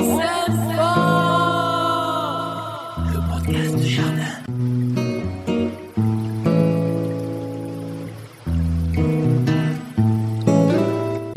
Podstępstwo! Podcast Żaden.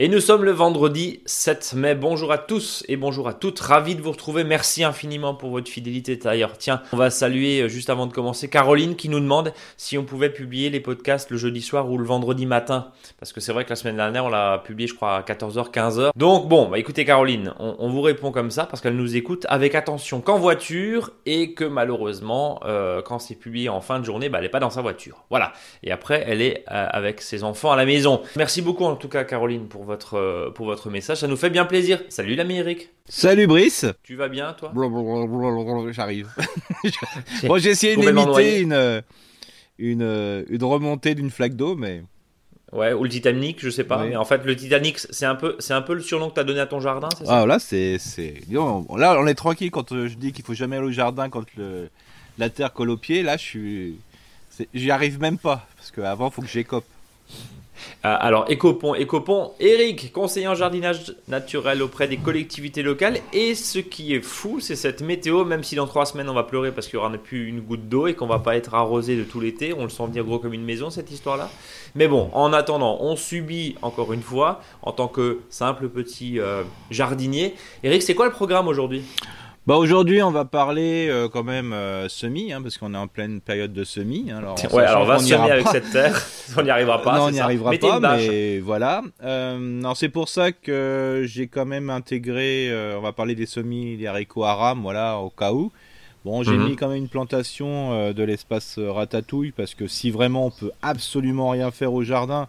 Et nous sommes le vendredi 7 mai. Bonjour à tous et bonjour à toutes. Ravi de vous retrouver. Merci infiniment pour votre fidélité d'ailleurs. Tiens, on va saluer euh, juste avant de commencer Caroline qui nous demande si on pouvait publier les podcasts le jeudi soir ou le vendredi matin. Parce que c'est vrai que la semaine dernière, on l'a publié, je crois, à 14h, 15h. Donc bon, bah écoutez Caroline, on, vous répond comme ça parce qu'elle nous écoute avec attention qu'en voiture et que malheureusement, euh, quand c'est publié en fin de journée, bah, elle n'est pas dans sa voiture. Voilà. Et après, elle est euh, avec ses enfants à la maison. Merci beaucoup en tout cas Caroline pour votre euh, pour votre message. Ça nous fait bien plaisir. Salut l'ami Eric. Salut Brice. Tu vas bien toi? J'arrive. bon, j'ai essayé d'imiter une, une, une remontée d'une flaque d'eau, mais. Ouais, ou le Titanic, je sais pas. Mais en fait, le Titanic, c'est un peu, c'est un peu le surnom que tu as donné à ton jardin, c'est ça? Ah là, c'est, c'est, là, on est tranquille quand euh, je dis qu'il faut jamais aller au jardin quand le, la terre colle au pied. Là, je suis, j'y arrive même pas parce qu'avant, faut que j'écope. Euh, alors, Écopont, Écopont, Eric, conseiller en jardinage naturel auprès des collectivités locales. Et ce qui est fou, c'est cette météo, même si dans trois semaines on va pleurer parce qu'il n'y aura plus une goutte d'eau et qu'on va pas être arrosé de tout l'été. On le sent venir gros comme une maison, cette histoire-là. Mais bon, en attendant, on subit encore une fois, en tant que simple petit euh, jardinier. Eric, c'est quoi le programme aujourd'hui? Bah aujourd'hui, on va parler euh, quand même euh, semis, hein, parce qu'on est en pleine période de semis. Hein, alors, ouais, alors on va semer avec cette terre. on n'y arrivera pas. Non, on n'y arrivera pas, mais voilà. Euh, c'est pour ça que j'ai quand même intégré. Euh, on va parler des semis, des haricots aram, voilà, au cas où. Bon, j'ai mhm. mis quand même une plantation de l'espace ratatouille parce que si vraiment on peut absolument rien faire au jardin,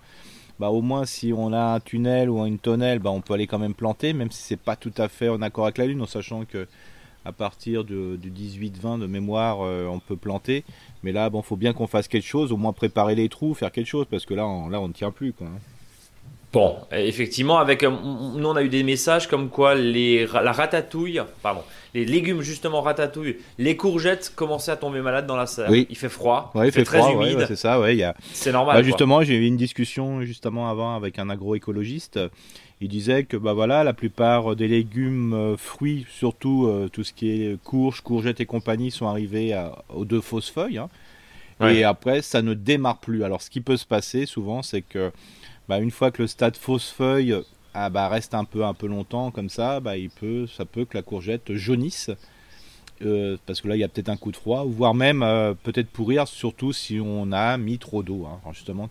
bah au moins si on a un tunnel ou une tonnelle, bah on peut aller quand même planter, même si c'est pas tout à fait en accord avec la lune, en sachant que à partir du 18-20 de mémoire, euh, on peut planter. Mais là, bon, faut bien qu'on fasse quelque chose, au moins préparer les trous, faire quelque chose, parce que là, on, là, on ne tient plus, quoi. Hein. Bon, effectivement, avec euh, nous on a eu des messages comme quoi les, la ratatouille, pardon, les légumes justement ratatouille, les courgettes commençaient à tomber malades dans la serre. Oui. Il fait froid, il, fait, très froid, humide. c'est ça, ouais. C'est normal. Bah, justement, j'ai eu une discussion justement avant avec un agroécologiste il disait que bah voilà, la plupart des légumes, euh, fruits, surtout euh, tout ce qui est courges, courgettes et compagnie, sont arrivés aux deux fausses feuilles. Hein. Et après, ça ne démarre plus. Alors, ce qui peut se passer souvent, c'est que bah, une fois que le stade fausse feuille ah, bah, reste un peu un peu longtemps comme ça, bah, il peut, ça peut que la courgette jaunisse. Euh, parce que là il y a peut-être un coup de froid, voire même peut-être pourrir, surtout si on a mis trop d'eau. Hein. Justement,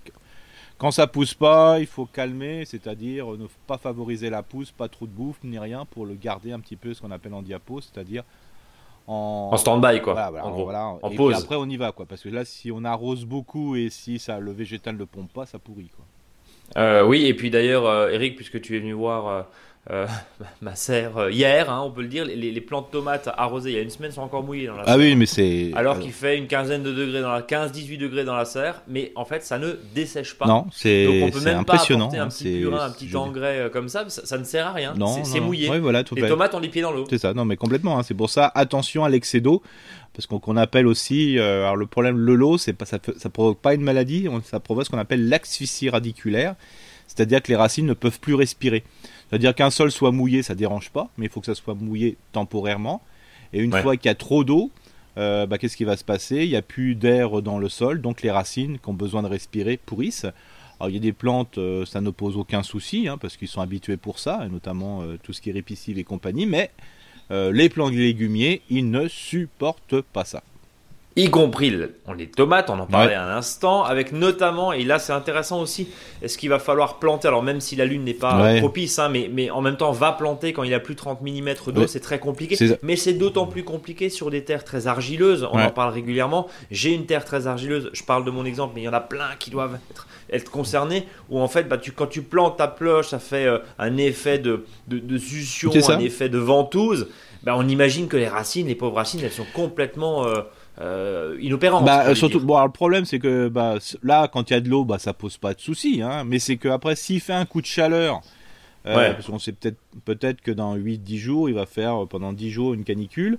quand ça pousse pas, il faut calmer, c'est-à-dire ne pas favoriser la pousse, pas trop de bouffe ni rien pour le garder un petit peu ce qu'on appelle en diapo, c'est-à-dire en, en stand-by quoi. Voilà, en, en et pause. après on y va quoi, parce que là si on arrose beaucoup et si ça le végétal ne pompe pas, ça pourrit quoi. Euh, oui et puis d'ailleurs euh, Eric puisque tu es venu voir euh, euh, ma serre euh, hier, hein, on peut le dire, les, les, plantes de tomates arrosées il y a une semaine sont encore mouillées dans la serre. Ah oui, mais c'est. Alors qu'il fait une quinzaine de degrés dans la 15-18 degrés dans la serre, mais en fait ça ne dessèche pas. Non, c'est Donc on peut même impressionnant. pas apporter un petit purin, un petit engrais euh, comme ça, ça, ne sert à rien. Non, c'est mouillé. Oui, voilà, tout les tomates ont les pieds dans l'eau. C'est ça, non mais complètement. Hein. c'est pour ça, attention à l'excès d'eau parce qu'on appelle aussi, alors le problème le lot, c'est pas ça, ça provoque pas une maladie, ça provoque ce qu'on appelle l'asphyxie radiculaire, c'est-à-dire que les racines ne peuvent plus respirer. C'est-à-dire qu'un sol soit mouillé, ça dérange pas, mais il faut que ça soit mouillé temporairement. Et une fois qu'il y a trop d'eau, euh, bah, qu'est-ce qui va se passer? Il n'y a plus d'air dans le sol, donc les racines qui ont besoin de respirer pourrissent. Alors il y a des plantes, euh, ça ne pose aucun souci, hein, parce qu'ils sont habitués pour ça, et notamment euh, tout ce qui est répicile et compagnie, mais les plantes légumiers, ils ne supportent pas ça y compris les tomates, on en parlait un instant, avec notamment, et là c'est intéressant aussi, est-ce qu'il va falloir planter, alors même si la lune n'est pas propice, hein, mais, mais en même temps va planter quand il a plus de 30 mm d'eau, c'est très compliqué, mais c'est d'autant plus compliqué sur des terres très argileuses, on en parle régulièrement, j'ai une terre très argileuse, je parle de mon exemple, mais il y en a plein qui doivent être, être concernés, où en fait bah, tu, quand tu plantes ta ploche, ça fait euh, un effet de, de, de succion, un effet de ventouse, bah, on imagine que les racines, les pauvres racines, elles sont complètement... Euh, euh, inopérant. Bah, surtout, bon, le problème c'est que bah, là, quand il y a de l'eau, bah, ça pose pas de souci, hein, mais c'est qu'après, s'il fait un coup de chaleur, euh, parce qu'on sait peut-être peut-être que dans 8-10 jours, il va faire pendant 10 jours une canicule.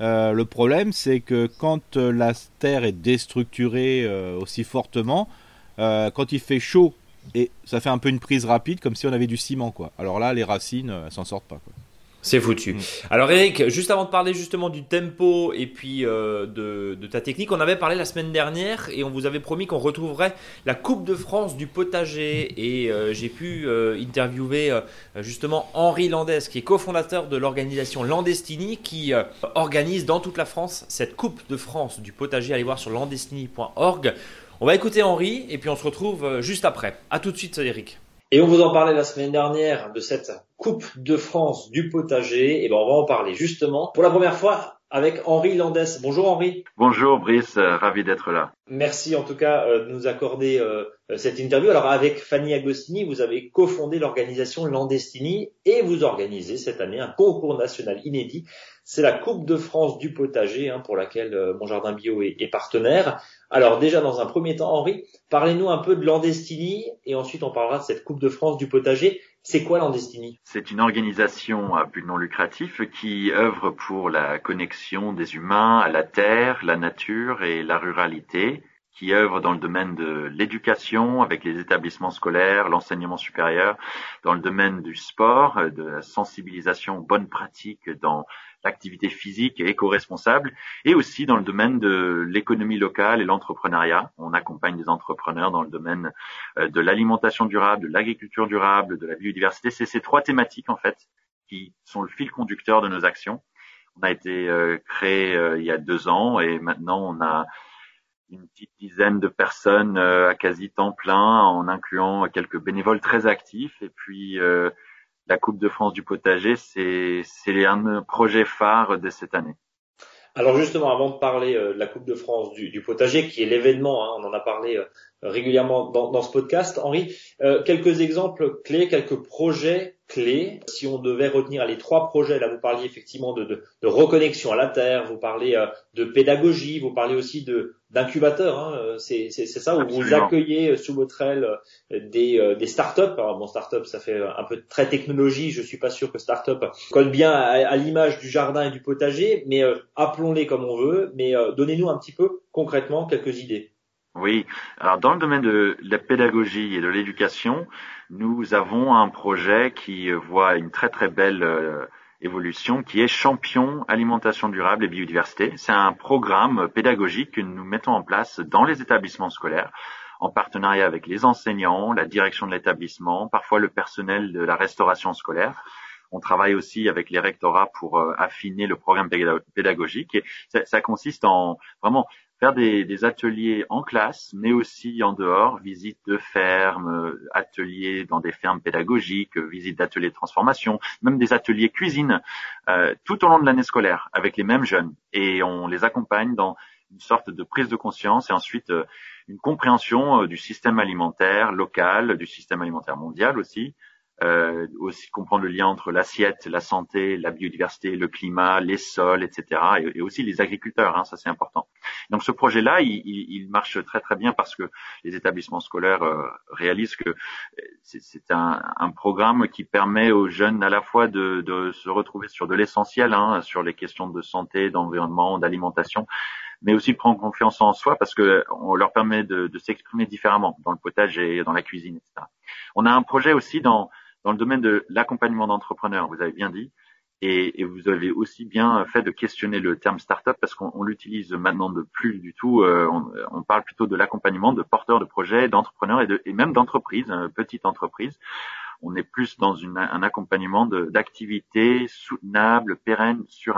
Euh, le problème, c'est que quand la terre est déstructurée aussi fortement, quand il fait chaud et ça fait un peu une prise rapide, comme si on avait du ciment, quoi. Alors là, les racines, elles s'en sortent pas, quoi. C'est foutu. Mm. Alors Eric, juste avant de parler justement du tempo et puis euh, de, ta technique, on avait parlé la semaine dernière et on vous avait promis qu'on retrouverait la Coupe de France du potager et euh, j'ai pu euh, interviewer justement Henri Landès qui est cofondateur de l'organisation Landestini qui organise dans toute la France cette Coupe de France du potager. Allez voir sur landestini.org. On va écouter Henri et puis on se retrouve juste après. A tout de suite Eric. Et on vous en parlait la semaine dernière de cette Coupe de France du potager. Et ben on va en parler justement pour la première fois avec Henri Landès. Bonjour Henri. Bonjour Brice, euh, ravi d'être là. Merci en tout cas euh, de nous accorder euh, cette interview. Alors avec Fanny Agostini, vous avez cofondé l'organisation Landestini et vous organisez cette année un concours national inédit. C'est la Coupe de France du potager hein, pour laquelle Mon Jardin Bio est, est partenaire. Alors déjà dans un premier temps, Henri, parlez-nous un peu de Landestini et ensuite on parlera de cette Coupe de France du potager. C'est quoi Landestini? C'est une organisation à but non lucratif qui œuvre pour la connexion des humains à la terre, la nature et la ruralité qui œuvre dans le domaine de l'éducation avec les établissements scolaires, l'enseignement supérieur, dans le domaine du sport, de la sensibilisation aux bonnes pratiques dans l'activité physique et éco-responsable, et aussi dans le domaine de l'économie locale et l'entrepreneuriat. On accompagne des entrepreneurs dans le domaine euh, de l'alimentation durable, de l'agriculture durable, de la biodiversité. C'est ces trois thématiques en fait qui sont le fil conducteur de nos actions. On a été euh, créé euh, il y a deux ans et maintenant on a une petite dizaine de personnes euh, à quasi temps plein, en incluant quelques bénévoles très actifs. Et puis euh, la Coupe de France du potager, c'est un projet phare de cette année. Alors justement, avant de parler euh, de la Coupe de France du, potager, qui est l'événement, hein, on en a parlé régulièrement dans, dans, ce podcast, Henri, quelques exemples clés, quelques projets clés. Si on devait retenir les trois projets, là vous parliez effectivement de, de, de reconnexion à la terre, vous parlez de pédagogie, vous parlez aussi de, d'incubateur. Hein, euh, c'est ça où vous accueillez euh, sous votre aile euh, des, des startups. Alors bon, startup, ça fait un peu très technologie. Je suis pas sûr que startup colle bien à, l'image du jardin et du potager, mais appelons-les comme on veut. Mais donnez-nous un petit peu concrètement quelques idées. Oui. Alors dans le domaine de la pédagogie et de l'éducation, nous avons un projet qui voit une très très belle Évolution, qui est champion alimentation durable et biodiversité. C'est un programme pédagogique que nous mettons en place dans les établissements scolaires en partenariat avec les enseignants, la direction de l'établissement, parfois le personnel de la restauration scolaire. On travaille aussi avec les rectorats pour euh, affiner le programme pédagogique. Et ça, ça consiste en vraiment faire des, ateliers en classe, mais aussi en dehors, visites de fermes, ateliers dans des fermes pédagogiques, visites d'ateliers de transformation, même des ateliers cuisine, euh, tout au long de l'année scolaire, avec les mêmes jeunes. Et on les accompagne dans une sorte de prise de conscience et ensuite euh, une compréhension euh, du système alimentaire local, du système alimentaire mondial aussi, euh, aussi comprendre le lien entre l'assiette, la santé, la biodiversité, le climat, les sols, etc. Et, aussi les agriculteurs, hein, ça c'est important. Donc ce projet-là, il, il, marche très très bien parce que les établissements scolaires euh, réalisent que c'est un, un, programme qui permet aux jeunes à la fois de, de se retrouver sur de l'essentiel, hein, sur les questions de santé, d'environnement, d'alimentation, mais aussi prendre confiance en soi parce que on leur permet de, de s'exprimer différemment dans le potager, dans la cuisine, etc. On a un projet aussi dans dans le domaine de l'accompagnement d'entrepreneurs, vous avez bien dit, et, vous avez aussi bien fait de questionner le terme startup parce qu'on l'utilise maintenant de plus du tout. Euh, on, parle plutôt de l'accompagnement de porteurs de projets, d'entrepreneurs et, de, même d'entreprises, euh, petites entreprises. On est plus dans un accompagnement d'activités soutenables, pérennes sur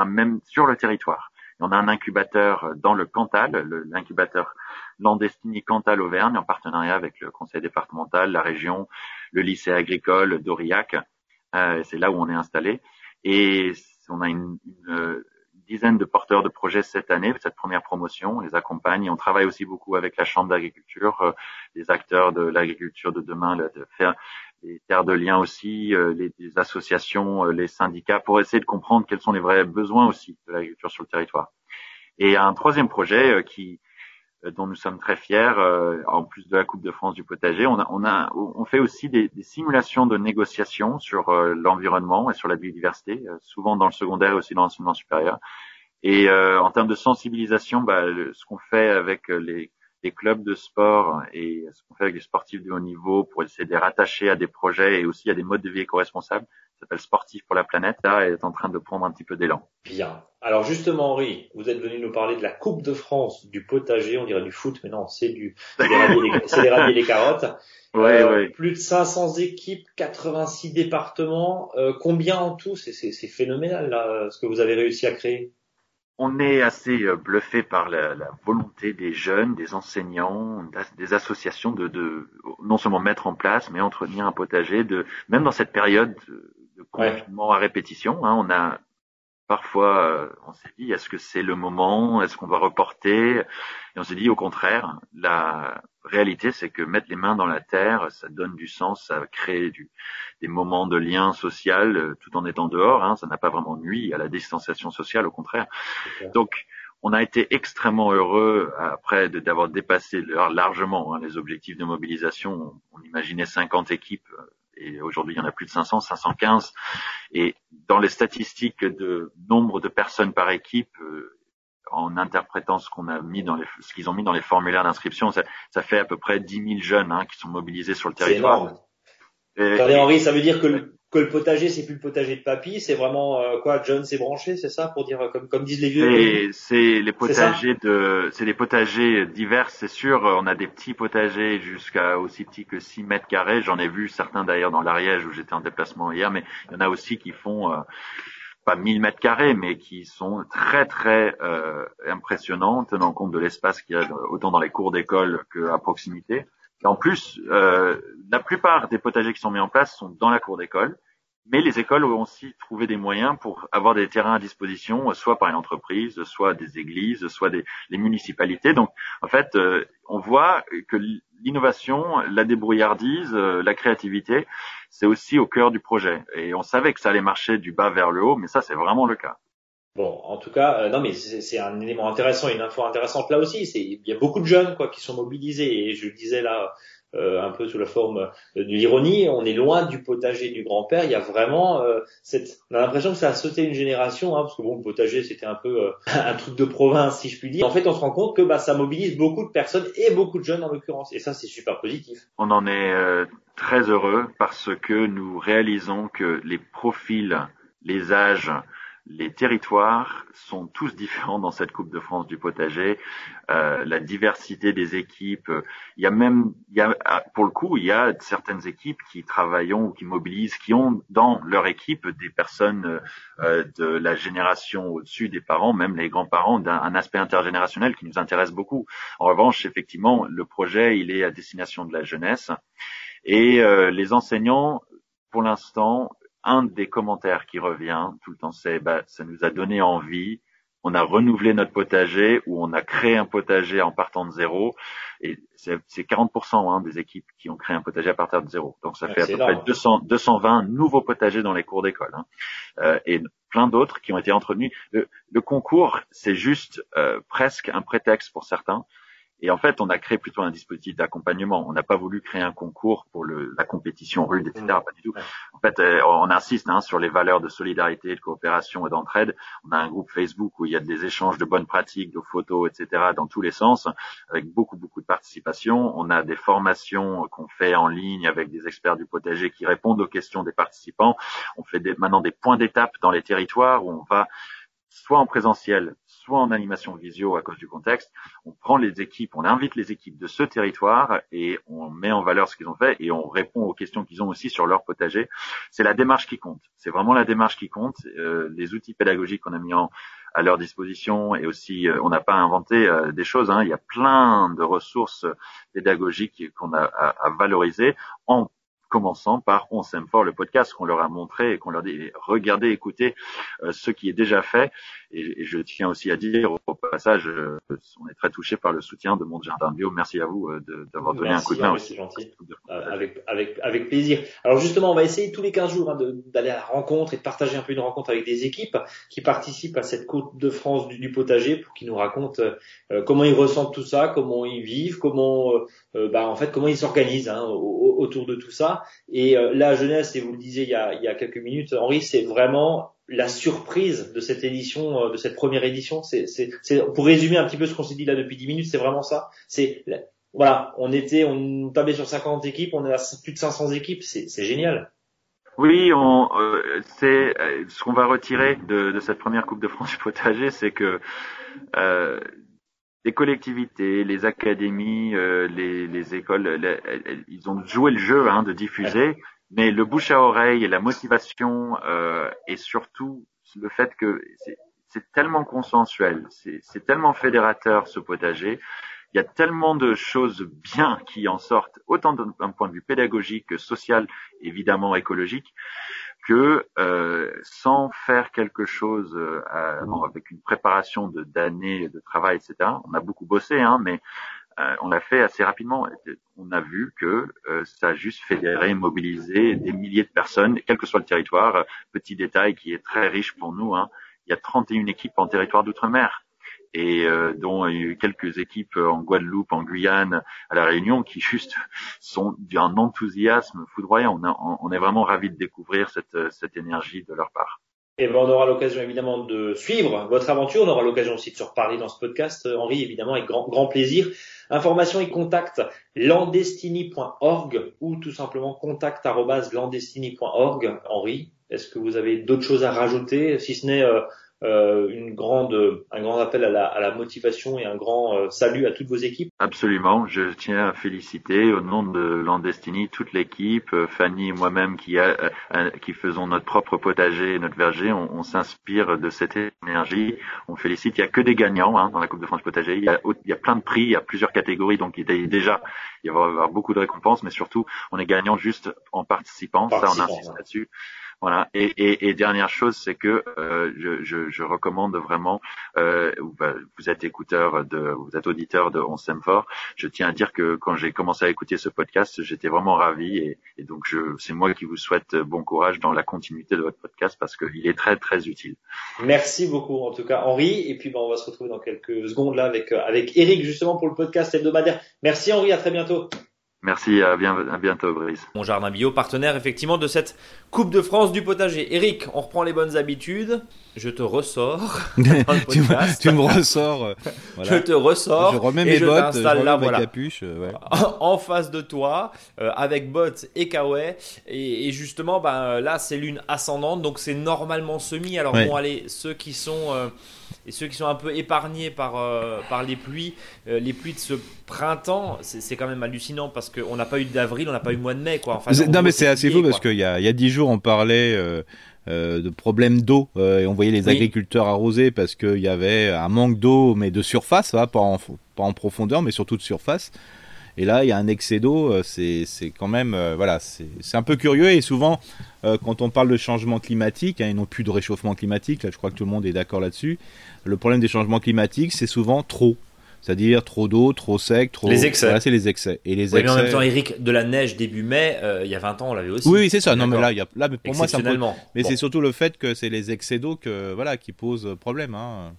le territoire. on a un incubateur dans le Cantal, l'incubateur Landestini Cantal Auvergne, en partenariat avec le conseil départemental, la région, le lycée agricole d'Aurillac. Euh, c'est là où on est installé. Et on a une, une, dizaine de porteurs de projets cette année, cette première promotion. On les accompagne. on travaille aussi beaucoup avec la Chambre d'agriculture, euh, les acteurs de l'agriculture de demain, de faire les terres de liens aussi, euh, les, les, associations, euh, les syndicats, pour essayer de comprendre quels sont les vrais besoins aussi de l'agriculture sur le territoire. Et un troisième projet qui euh, dont nous sommes très fiers, euh, en plus de la Coupe de France du potager. On, a, on, a, on fait aussi des, des simulations de négociations sur euh, l'environnement et sur la biodiversité, souvent dans le secondaire et aussi dans l'enseignement supérieur. Et en termes de sensibilisation, bah, ce qu'on fait avec les, les, clubs de sport et ce qu'on fait avec les sportifs de haut niveau pour essayer de les rattacher à des projets et aussi à des modes de vie éco-responsables, s'appelle Sportif pour la planète, là est en train de prendre un petit peu d'élan. Bien. Alors justement, Henri, vous êtes venu nous parler de la Coupe de France du potager, on dirait du foot, mais non, c'est du, c'est les radis et les carottes. Ouais, euh, Plus de 500 équipes, 86 départements. Euh, combien en tout? C'est phénoménal là, ce que vous avez réussi à créer. On est assez euh, bluffé par la, la, volonté des jeunes, des enseignants, des associations de, de, non seulement mettre en place, mais entretenir un potager. De même dans cette période de confinement à répétition, hein, on a Parfois, euh, on s'est dit, est-ce que c'est le moment? Est-ce qu'on va reporter? Et on s'est dit, au contraire, la réalité, c'est que mettre les mains dans la terre, ça donne du sens, ça crée du, des moments de lien social euh, tout en étant dehors. Hein, ça n'a pas vraiment nuit à la distanciation sociale, au contraire. Donc, on a été extrêmement heureux après d'avoir dépassé largement hein, les objectifs de mobilisation. On, imaginait 50 équipes euh, et aujourd'hui il y en a plus de 500, 515. Et dans les statistiques de nombre de personnes par équipe, euh, en interprétant ce qu'on a mis dans les, ce qu'ils ont mis dans les formulaires d'inscription, ça, ça, fait à peu près 10 000 jeunes hein, qui sont mobilisés sur le territoire. C'est énorme. Henri, ça veut dire que le, que le potager c'est plus le potager de papy, c'est vraiment euh, quoi John s'est branché, c'est ça pour dire comme comme disent les vieux? C'est les potagers de c'est les potagers divers, c'est sûr. On a des petits potagers jusqu'à aussi petits que 6 mètres carrés. J'en ai vu certains d'ailleurs dans l'Ariège où j'étais en déplacement hier, mais il y en a aussi qui font euh, pas 1000 mètres carrés, mais qui sont très très euh, impressionnants, tenant compte de l'espace qu'il y a autant dans les cours d'école qu'à proximité. Et en plus, euh, la plupart des potagers qui sont mis en place sont dans la cour d'école, mais les écoles ont aussi trouvé des moyens pour avoir des terrains à disposition, soit par une entreprise, soit des églises, soit des les municipalités. Donc, en fait, euh, on voit que l'innovation, la débrouillardise, euh, la créativité, c'est aussi au cœur du projet. Et on savait que ça allait marcher du bas vers le haut, mais ça, c'est vraiment le cas. Bon, en tout cas, euh, non, mais c'est un élément intéressant, une info intéressante là aussi. Il y a beaucoup de jeunes quoi qui sont mobilisés et je le disais là euh, un peu sous la forme euh, de l'ironie. On est loin du potager du grand-père. Il y a vraiment cette, on a l'impression que ça a sauté une génération, hein, parce que bon, le potager c'était un peu un truc de province si je puis dire. En fait, on se rend compte que bah ça mobilise beaucoup de personnes et beaucoup de jeunes en l'occurrence, et ça c'est super positif. On en est très heureux parce que nous réalisons que les profils, les âges les territoires sont tous différents dans cette Coupe de France du potager. Euh, la diversité des équipes, il y a même, il y a, pour le coup, il y a certaines équipes qui travaillent ou qui mobilisent, qui ont dans leur équipe des personnes euh, de la génération au-dessus des parents, même les grands-parents, d'un aspect intergénérationnel qui nous intéresse beaucoup. En revanche, effectivement, le projet, il est à destination de la jeunesse et euh, les enseignants, pour l'instant, un des commentaires qui revient tout le temps, c'est bah, ça nous a donné envie. On a renouvelé notre potager ou on a créé un potager en partant de zéro. Et c'est 40% hein, des équipes qui ont créé un potager à partir de zéro. Donc ça fait à peu près 200, 220 nouveaux potagers dans les cours d'école. Hein. Euh, et plein d'autres qui ont été entretenus. Le, concours, c'est juste euh, presque un prétexte pour certains et en fait, on a créé plutôt un dispositif d'accompagnement. On n'a pas voulu créer un concours pour le, la compétition rude, etc. Mmh. Pas du tout. En fait, euh, on insiste hein, sur les valeurs de solidarité, de coopération et d'entraide. On a un groupe Facebook où il y a des échanges de bonnes pratiques, de photos, etc. dans tous les sens, avec beaucoup, beaucoup de participation. On a des formations qu'on fait en ligne avec des experts du potager qui répondent aux questions des participants. On fait des, maintenant des points d'étape dans les territoires où on va soit en présentiel, soit en animation visio à cause du contexte. On prend les équipes, on invite les équipes de ce territoire et on met en valeur ce qu'ils ont fait et on répond aux questions qu'ils ont aussi sur leur potager. C'est la démarche qui compte. C'est vraiment la démarche qui compte. Euh, les outils pédagogiques qu'on a mis en, à leur disposition et aussi euh, on n'a pas inventé euh, des choses. Hein. Il y a plein de ressources pédagogiques qu'on a à, à valoriser en commençant par On s'aime fort, le podcast qu'on leur a montré et qu'on leur dit regardez, écoutez euh, ce qui est déjà fait. Et, je tiens aussi à dire au passage, euh, on est très touché par le soutien de Monde Jardin Bio. Merci à vous euh, d'avoir donné un coup de main aussi. gentil. avec, avec, avec plaisir. Alors justement, on va essayer tous les 15 jours hein, d'aller à la rencontre et de partager un peu une rencontre avec des équipes qui participent à cette Côte de France du, potager pour qu'ils nous racontent comment ils ressentent tout ça, comment ils vivent, comment, bah, en fait, comment ils s'organisent hein, autour de tout ça. Et euh, la jeunesse, et vous le disiez il y a, il y a quelques minutes, Henri, c'est vraiment la surprise de cette édition, euh, de cette première édition. C'est, c'est, pour résumer un petit peu ce qu'on s'est dit là depuis 10 minutes, c'est vraiment ça. C'est voilà, on était, on tablait sur 50 équipes, on est à plus de 500 équipes, c'est, c'est génial. Oui, on, euh, c'est euh, ce qu'on va retirer de, de, cette première Coupe de France du potager, c'est que euh, les collectivités, les académies, euh, les, les, écoles, ils ont joué le jeu hein, de diffuser, mais le bouche à oreille et la motivation euh, et surtout le fait que c'est tellement consensuel, c'est tellement fédérateur ce potager il y a tellement de choses bien qui en sortent, autant d'un point de vue pédagogique que social, évidemment écologique, que euh, sans faire quelque chose euh, avec une préparation de d'années de travail, etc. On a beaucoup bossé, hein, mais euh, on l'a fait assez rapidement. On a vu que euh, ça a juste fédéré, mobilisé des milliers de personnes, quel que soit le territoire. Petit détail qui est très riche pour nous, hein, il y a 31 équipes en territoire d'outre-mer et euh, dont il y a eu quelques équipes en Guadeloupe, en Guyane, à la Réunion, qui juste sont d'un enthousiasme foudroyant. On, est vraiment ravis de découvrir cette, cette énergie de leur part. Et ben, on aura l'occasion évidemment de suivre votre aventure. On aura l'occasion aussi de se reparler dans ce podcast, Henri, évidemment, avec grand, grand plaisir. Information et contact landestini.org ou tout simplement contact landestini.org. Henri, est-ce que vous avez d'autres choses à rajouter, si ce n'est euh, euh, une grande, un grand appel à la, à la motivation et un grand euh, salut à toutes vos équipes. Absolument, je tiens à féliciter au nom de Landestini toute l'équipe, euh, Fanny et moi-même qui, a, qui faisons notre propre potager et notre verger, on, on s'inspire de cette énergie. On félicite, il n'y a que des gagnants hein, dans la Coupe de France potager, il y, a, il y a plein de prix, il y a plusieurs catégories, donc il y a déjà il va y avoir beaucoup de récompenses, mais surtout on est gagnant juste en participant, ça on insiste là-dessus. Voilà. Et, et, et, dernière chose, c'est que euh, je, je, je, recommande vraiment. Euh, bah, vous êtes écouteur de, vous êtes auditeur de On s'aime fort. Je tiens à dire que quand j'ai commencé à écouter ce podcast, j'étais vraiment ravi et, et donc c'est moi qui vous souhaite bon courage dans la continuité de votre podcast parce qu'il est très très utile. Merci beaucoup en tout cas Henri. Et puis ben, on va se retrouver dans quelques secondes là avec avec Eric justement pour le podcast hebdomadaire. Merci Henri, à très bientôt. Merci, à, bientôt Brice. Mon jardin bio, partenaire effectivement de cette Coupe de France du potager. Eric, on reprend les bonnes habitudes. Je te ressors. tu, me ressors. Euh, je te ressors. Je remets mes bottes, je remets là, ma capuche. Euh, en face de toi, euh, avec bottes et kawaii. Et, justement, ben, là, c'est lune ascendante, donc c'est normalement semi. Alors bon, allez, ceux qui sont et ceux qui sont un peu épargnés par, euh, par les pluies, euh, les pluies de ce printemps, c'est quand même hallucinant parce qu'on n'a pas eu d'avril, on n'a pas eu mois de mai. Quoi. Enfin, non, mais c'est assez fou parce qu'il y a, y a 10 jours, on parlait. Euh, de problèmes d'eau et on voyait les agriculteurs arroser parce qu'il y avait un manque d'eau mais de surface, pas, en, pas en profondeur mais surtout de surface. Et là, il y a un excès d'eau, c'est quand même, voilà, c'est un peu curieux et souvent, quand on parle de changement climatique, hein, et non plus de réchauffement climatique, là je crois que tout le monde est d'accord là-dessus, le problème des changements climatiques, c'est souvent trop. C'est-à-dire trop d'eau, trop sec, trop. Les excès. Voilà, c'est les excès. Et les oui, mais en même temps, Eric, de la neige début mai, euh, il y a 20 ans, on l'avait aussi. Oui, c'est ça. Non, mais là, y a, là pour moi, ça Mais c'est surtout le fait que c'est les excès d'eau que, voilà, qui posent problème. Hein.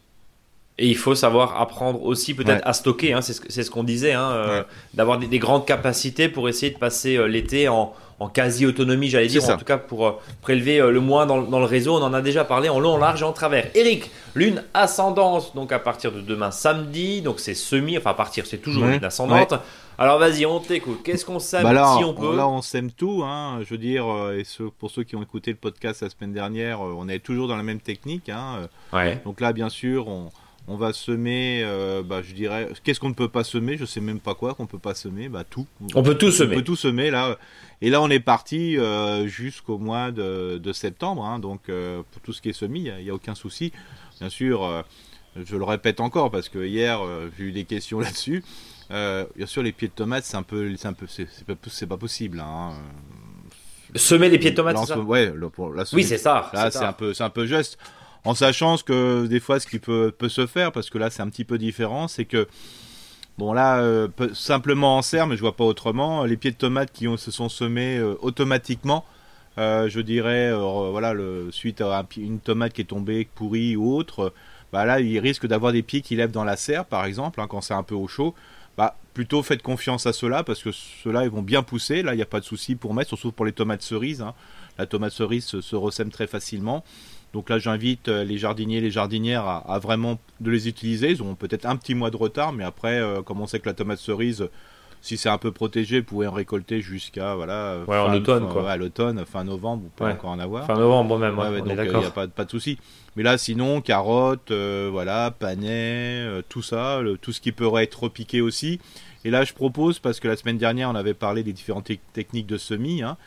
Et il faut savoir apprendre aussi peut-être à stocker, hein, c'est ce, ce qu'on disait, hein, euh, d'avoir des, grandes capacités pour essayer de passer euh, l'été en, en quasi-autonomie, j'allais dire, en tout cas pour euh, prélever le moins dans, le réseau. On en a déjà parlé en long, en large et en travers. Eric, lune ascendante, donc à partir de demain samedi, donc c'est semi, enfin à partir, c'est toujours lune ascendante. Alors vas-y, on t'écoute. Qu'est-ce qu'on sème bah si on peut Là, on sème tout. Hein. Je veux dire, et pour ceux qui ont écouté le podcast la semaine dernière, on est toujours dans la même technique. Donc là, bien sûr, on, on va semer, euh, bah, je dirais, qu'est-ce qu'on ne peut pas semer? Je sais même pas quoi qu'on peut pas semer. Bah tout. On peut tout semer. On peut tout semer là. Et là, on est parti euh, jusqu'au mois de, septembre. Hein. donc euh, pour tout ce qui est semis, il n'y a, aucun souci. Bien sûr, je le répète encore parce que hier j'ai eu des questions là-dessus. bien sûr, les pieds de tomates, c'est un peu, c'est un peu, c'est pas, possible. Hein. Semer les pieds de tomates, c'est ça? Ouais, oui, c'est ça. Là, c'est un peu, c'est un peu juste en sachant que des fois ce qui peut, se faire, parce que là c'est un petit peu différent, c'est que Bon là, euh, simplement en serre, mais je vois pas autrement. Les pieds de tomates qui se sont semés euh, automatiquement, euh, je dirais, voilà, suite à une tomate qui est tombée pourrie ou autre, bah là, il risque d'avoir des pieds qui lèvent dans la serre, par exemple, hein, quand c'est un peu au chaud. Bah, plutôt faites confiance à ceux-là, parce que ceux-là, ils vont bien pousser. Là, il n'y a pas de souci pour mettre, surtout pour les tomates cerises. Hein. La tomate cerise se, se ressème très facilement. Donc là, j'invite euh, les jardiniers, les jardinières à, vraiment de les utiliser. Ils ont peut-être un petit mois de retard, mais après, euh, comme on sait que la tomate cerise Si c'est un peu protégé, vous pouvez en récolter jusqu'à voilà. Ouais, en automne quoi. à l'automne, fin novembre, vous pouvez encore en avoir. Fin novembre même. Ouais, donc il n'y a pas, pas de souci. Mais là, sinon, carottes, voilà, panais, tout ça, tout ce qui pourrait être repiqué aussi. Et là, je propose, parce que la semaine dernière, on avait parlé des différentes techniques de semis, hein,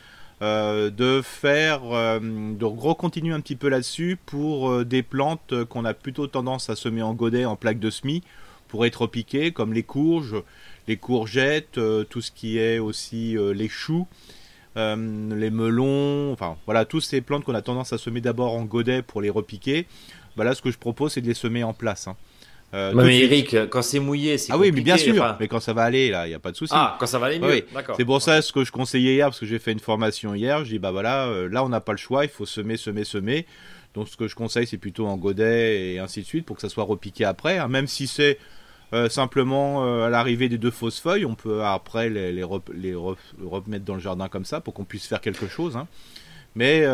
euh, de faire, euh, de recontinuer un petit peu là-dessus pour euh, des plantes qu'on a plutôt tendance à semer en godet, en plaque de semis, pour être piquées, comme les courges, les courgettes, tout ce qui est aussi les choux, les melons, enfin voilà, toutes ces plantes qu'on a tendance à semer d'abord en godet pour les repiquer. Bah ce que je propose, c'est de les semer en place. Hein. Euh, mais Eric, quand c'est mouillé, c'est Ah oui, mais bien sûr. Mais quand ça va aller, là, il n'y a pas de souci. Ah, quand ça va aller mieux. D'accord. C'est pour ça ce que je conseillais hier, parce que j'ai fait une formation hier. Je dis bah voilà, euh, là on n'a pas le choix, il faut semer, semer, semer. Donc ce que je conseille, c'est plutôt en godet et ainsi de suite pour que ça soit repiqué après. Hein. Même si c'est euh, simplement à l'arrivée des deux fausses feuilles, on peut après les, les, remettre dans le jardin comme ça pour qu'on puisse faire quelque chose. Hein. Mais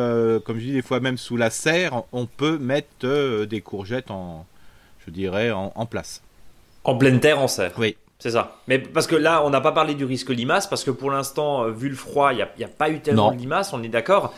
comme je dis, des fois même sous la serre, on peut mettre des courgettes en je dirais, en, place. En pleine terre, en serre. Oui. C'est ça. Mais parce que là, on n'a pas parlé du risque limace, parce que pour l'instant, euh, vu le froid, il n'y a, pas eu tellement de limaces, on est d'accord.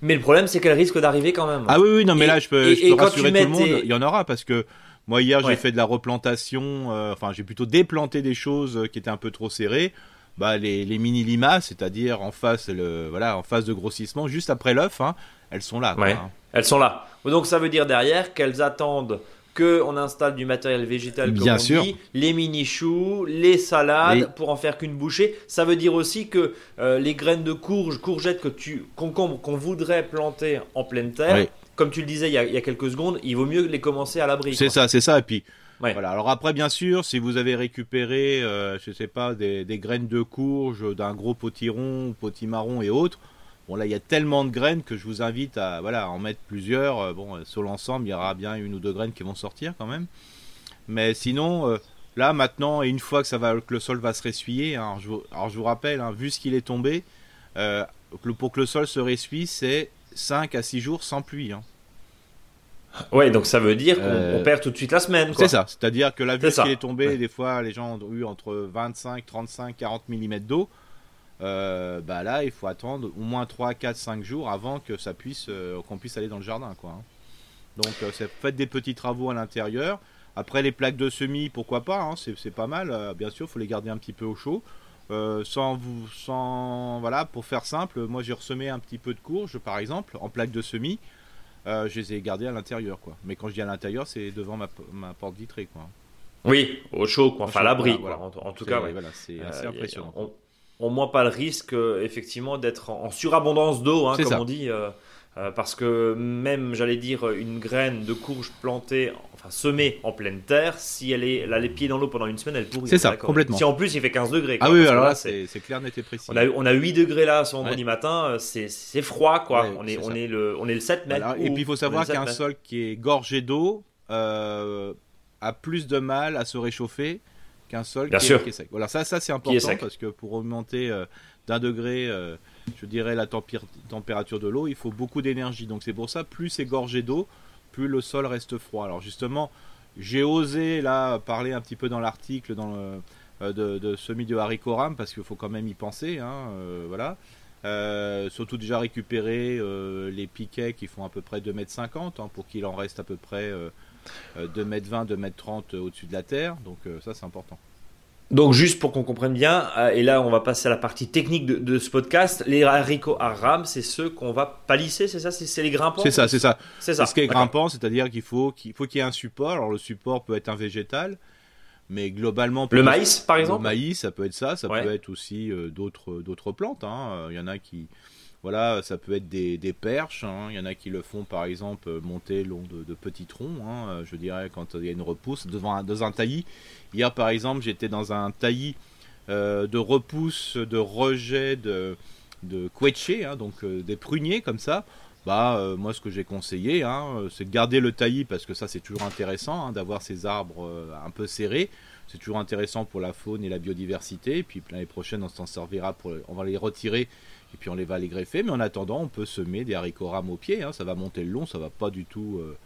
Mais le problème, c'est qu'elle risque d'arriver quand même. Ah oui, oui, non, mais là, je peux, rassurer tout le monde, il y en aura, parce que moi, hier, j'ai fait de la replantation, euh, enfin, j'ai plutôt déplanté des choses euh, qui étaient un peu trop serrées. Bah, les, mini limaces, c'est-à-dire en face, le, voilà, en phase de grossissement, juste après l'œuf, hein, elles sont là. Hein. Elles sont là. Donc ça veut dire derrière qu'elles attendent qu'on installe du matériel végétal comme Bien on sûr. dit, les mini choux, les salades pour en faire qu'une bouchée. Ça veut dire aussi que euh, les graines de courge, courgettes que tu concombres qu'on voudrait planter en pleine terre, comme tu le disais il y, a, quelques secondes, il vaut mieux les commencer à l'abri. C'est ça, c'est ça. Et puis voilà. Alors après, bien sûr, si vous avez récupéré, euh, je sais pas, des, des graines de courge d'un gros potiron, potimarron et autres Bon là il y a tellement de graines que je vous invite à voilà en mettre plusieurs. Euh, bon euh, sur l'ensemble il y aura bien une ou deux graines qui vont sortir quand même. Mais sinon euh, là maintenant et une fois que ça va que le sol va se ressuyer, hein, alors, je vous, rappelle hein, vu ce qu'il est tombé, pour que le sol se ressuie c'est 5 à 6 jours sans pluie. Hein. Ouais, donc ça veut dire qu'on perd tout de suite la semaine. C'est ça, c'est-à-dire que la vue qui est tombé, des fois les gens ont eu entre 25, 35, 40 mm d'eau. Euh, bah là il faut attendre au moins 3, 4, 5 jours avant que ça puisse euh, qu'on puisse aller dans le jardin quoi. Hein. Donc euh, faites des petits travaux à l'intérieur. Après les plaques de semis, pourquoi pas, hein, c'est pas mal. bien sûr, il faut les garder un petit peu au chaud. sans vous, sans voilà, pour faire simple, moi j'ai ressemé un petit peu de courge par exemple en plaques de semis. je les ai gardées à l'intérieur quoi. Mais quand je dis à l'intérieur, c'est devant ma, porte vitrée quoi. Oui, au chaud quoi, enfin à l'abri En, tout cas, c'est assez impressionnant au moins pas le risque euh, effectivement d'être en, surabondance d'eau, hein, comme on dit. Euh, euh, parce que même, j'allais dire, une graine de courge plantée, enfin semée en pleine terre, si elle, est, a les pieds dans l'eau pendant une semaine, elle pourrit. C'est ça, complètement. Si en plus il fait 15 degrés. ah oui, alors là, c'est clair, n'était précis. On a, on a 8 degrés là ce vendredi matin, c'est froid quoi. on, est, on, est le, on est le 7 mètres. et puis il faut savoir qu'un sol qui est gorgé d'eau a plus de mal à se réchauffer qu'un sol qui, Est, sec. Voilà, ça, ça c'est important parce que pour augmenter euh, d'un degré, euh, je dirais, la température de l'eau, il faut beaucoup d'énergie. Donc c'est pour ça, plus c'est gorgé d'eau, plus le sol reste froid. Alors justement, j'ai osé là parler un petit peu dans l'article dans euh, de, de semis de haricots rame parce qu'il faut quand même y penser. Hein, voilà. surtout déjà récupérer les piquets qui font à peu près 2,50 m hein, pour qu'il en reste à peu près 2m20, euh, 2m30 au-dessus de la terre. Donc euh, ça, c'est important. Donc juste pour qu'on comprenne bien, euh, et là on va passer à la partie technique de, ce podcast, les haricots à rame, c'est ceux qu'on va palisser, c'est ça? C'est les grimpants? C'est ça, c'est ça. C'est ça. Ce qui est grimpant, c'est-à-dire qu'il faut qu'il faut qu'il y ait un support. Alors le support peut être un végétal, mais globalement... Le maïs par exemple? Le maïs, ça peut être ça, ça peut être aussi d'autres d'autres plantes. Hein. Il y en a qui voilà, ça peut être des, perches. Hein. Il y en a qui le font par exemple monter long de, petits troncs. Hein. Je dirais quand il y a une repousse devant un, dans un taillis. Hier par exemple, j'étais dans un taillis euh, de repousse, de rejet de de hein, donc euh, des pruniers comme ça. Bah euh, moi ce que j'ai conseillé, c'est de garder le taillis parce que ça c'est toujours intéressant d'avoir ces arbres un peu serrés. C'est toujours intéressant pour la faune et la biodiversité. Et puis l'année prochaine on s'en servira pour, on va les retirer et puis on les va les greffer. Mais en attendant, on peut semer des haricots rames au pied. Hein. ça va monter le long, ça va pas du tout euh,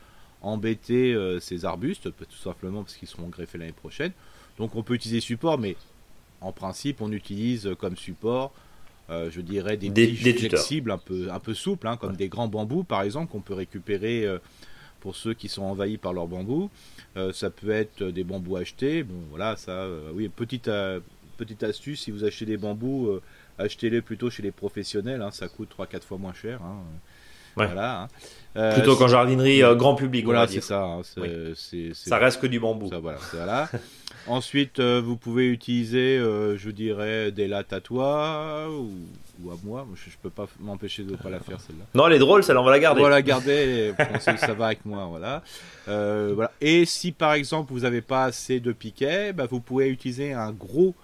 embêter euh, ces arbustes, tout simplement parce qu'ils seront greffés l'année prochaine. Donc on peut utiliser support, mais en principe, on utilise comme support, euh, je dirais, des, Des- des flexibles, un peu, un peu souples, hein, comme des grands bambous, par exemple, qu'on peut récupérer euh, pour ceux qui sont envahis par leurs bambous. Euh, ça peut être euh, des bambous achetés. Bon, voilà, ça, euh, oui, petite, euh, petite astuce, si vous achetez des bambous, euh, achetez-les plutôt chez les professionnels, hein, ça coûte 3-4 fois moins cher. hein. Ouais. Voilà. hein. Euh, Plutôt qu'en jardinerie euh, grand public, on voilà, va c'est ça. Ça reste que du bambou. ça, voilà. Ensuite, euh, vous pouvez utiliser, je dirais, des lattes à toi ou, ou à moi. Je, je peux pas m'empêcher de ne pas la faire celle-là. Non, elle est drôle, celle-là, on va la garder. Voilà, gardez, pensez que ça va avec moi, voilà. Euh, voilà. Et si par exemple vous n'avez pas assez de piquets, bah, vous pouvez utiliser un gros,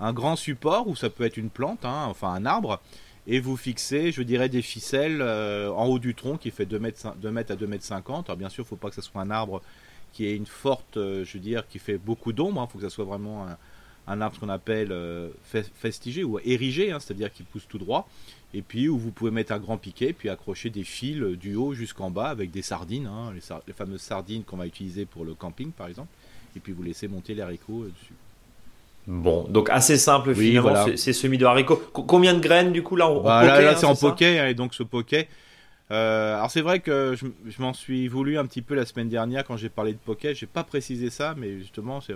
un grand support, ou ça peut être une plante, hein, enfin un arbre, et vous fixez, je dirais, des ficelles euh, en haut du tronc qui fait 2 mètres, cin- 2 mètres à 2 mètres 50. Alors bien sûr, il ne faut pas que ce soit un arbre qui ait une forte, euh, je veux dire, qui fait beaucoup d'ombre, il faut que ça soit vraiment un, arbre qu'on appelle euh, fe- festigé ou érigé, hein, c'est-à-dire qui pousse tout droit et puis où vous pouvez mettre un grand piquet, puis accrocher des fils du haut jusqu'en bas avec des sardines, hein, les, les fameuses sardines qu'on va utiliser pour le camping par exemple, et puis vous laissez monter euh, dessus. Bon, donc assez simple Oui, finalement, voilà. c'est- semis de haricots. Co- combien de graines du coup là en Bah, là, poké, là, hein, c'est en poké, hein, et donc ce poké. euh, alors c'est vrai que je, je m'en suis voulu un petit peu la semaine dernière quand j'ai parlé de poké, j'ai pas précisé ça, mais justement c'est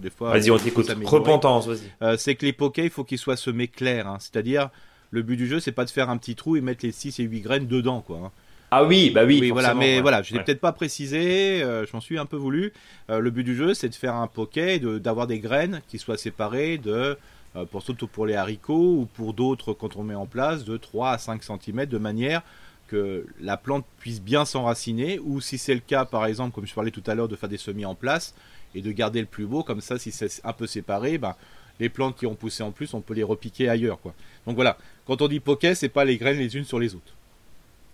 des fois. Vas-y, on t'écoute. Repentance, vas-y. Euh, c'est que les pokés, il faut qu'ils soient semés clairs, hein. c'est-à-dire le but du jeu, c'est pas de faire un petit trou et mettre les 6 et 8 graines dedans, quoi. Ah oui, bah oui. Oui, voilà, mais ouais. voilà, je l'ai Ouais. peut-être pas précisé, euh, je m'en suis un peu voulu. Euh, le but du jeu, c'est de faire un poké, de- d'avoir des graines qui soient séparées de, euh, pour surtout pour les haricots ou pour d'autres quand on met en place, de 3 à 5 cm de manière que la plante puisse bien s'enraciner ou si c'est le cas, par exemple, comme je parlais tout à l'heure, de faire des semis en place et de garder le plus beau, comme ça, si c'est un peu séparé, ben, les plantes qui ont poussé en plus, on peut les repiquer ailleurs, quoi. Donc voilà, quand on dit poké, c'est pas les graines les unes sur les autres.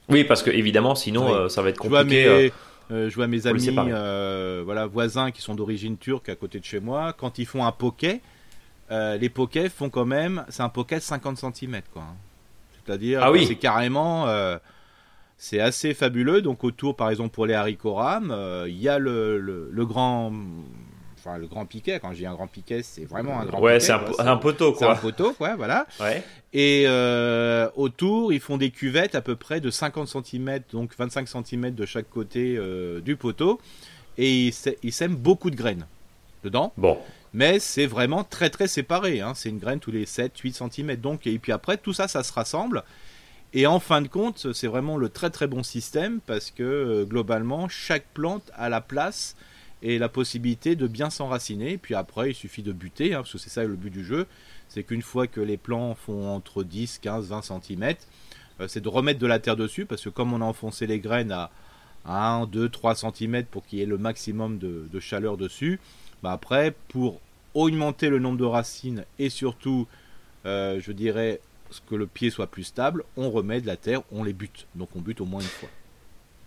Oui, parce que évidemment, sinon Oui. euh, ça va être Je vois compliqué. mes, euh, euh, je vois mes amis, voilà, voisins qui sont d'origine turque à côté de chez moi. Quand ils font un poké, les pokés font quand même, c'est un poké de 50 cm, quoi. hein. C'est-à-dire, Ah oui. c'est carrément, c'est assez fabuleux. Donc autour, par exemple, pour les haricots rames, il y a le, le, le grand, enfin le grand piquet. Quand je dis un grand piquet, c'est vraiment un grand Ouais, c'est un, quoi. po- un poteau C'est un quoi. poteau, quoi, voilà. Ouais. Et euh, autour, ils font des cuvettes à peu près de 50 cm, donc 25 cm de chaque côté euh, du poteau. Et ils sèment beaucoup de graines dedans. Bon, Mais c'est vraiment très très séparé. hein. C'est une graine tous les 7-8 cm. Donc, et puis après, tout ça, ça se rassemble. Et en fin de compte, c'est vraiment le très très bon système parce que euh, globalement, chaque plante a la place et la possibilité de bien s'enraciner. Puis après, il suffit de buter, hein, parce que c'est ça le but du jeu. C'est qu'une fois que les plants font entre 10, 15, 20 cm, c'est de remettre de la terre dessus parce que comme on a enfoncé les graines à 1, 2, 3 cm pour qu'il y ait le maximum de, chaleur dessus, bah après, pour augmenter le nombre de racines et surtout, euh, je dirais, que le pied soit plus stable, on remet de la terre, on les bute. Donc on bute au moins une fois.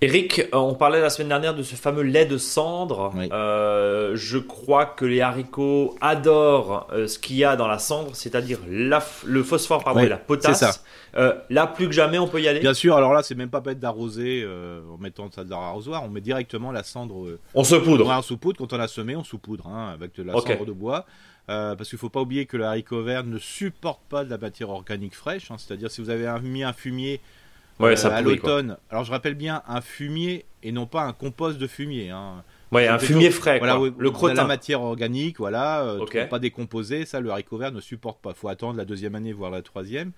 Eric, euh, on parlait la semaine dernière de ce fameux lait de cendre. Oui. Euh, je crois que les haricots adorent euh, ce qu'il y a dans la cendre, c'est-à-dire le phosphore pardon, Oui, et la potasse. ça. Euh, là, plus que jamais, on peut y aller? Bien sûr, alors là, c'est même pas bête d'arroser en mettant ça de l'arrosoir, on met directement la cendre On se poudre. Ouais, en sous-poudre, quand on a semé, on sous-poudre hein, avec de la cendre de bois. Euh, parce qu'il faut pas oublier que le haricot vert ne supporte pas de la matière organique fraîche. hein. C'est-à-dire si vous avez un- mis un fumier Ouais, euh, ça à l'automne. Alors je rappelle bien un fumier et non pas un compost de fumier. hein. Ouais, un fumier frais, Voilà, quoi. oui, le de la crottin. matière organique, voilà, euh, Ok. trop pas décomposé, ça le haricot vert ne supporte pas. faut attendre la deuxième année, voire la troisième.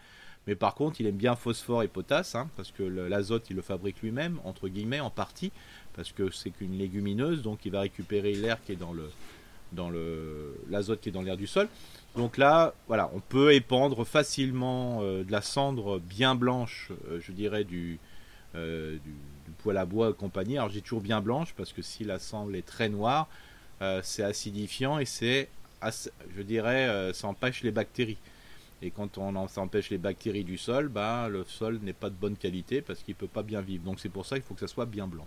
Mais par contre, il aime bien phosphore et potasse, hein, parce que l'azote, il le fabrique lui-même, entre guillemets, en partie, parce que c'est qu'une légumineuse, donc il va récupérer l'air qui est dans le dans l'azote qui est dans l'air du sol. Donc là, voilà, on peut épandre facilement euh, de la cendre bien blanche, euh, je dirais du, euh, poêle à bois et compagnie. Alors j'ai toujours bien blanche parce que si la cendre est très noire, euh, c'est acidifiant et c'est, je dirais, ça empêche les bactéries. Et quand on en- empêche les bactéries du sol, bah, le sol n'est pas de bonne qualité parce qu'il peut pas bien vivre. Donc c'est pour ça qu'il faut que ça soit bien blanc.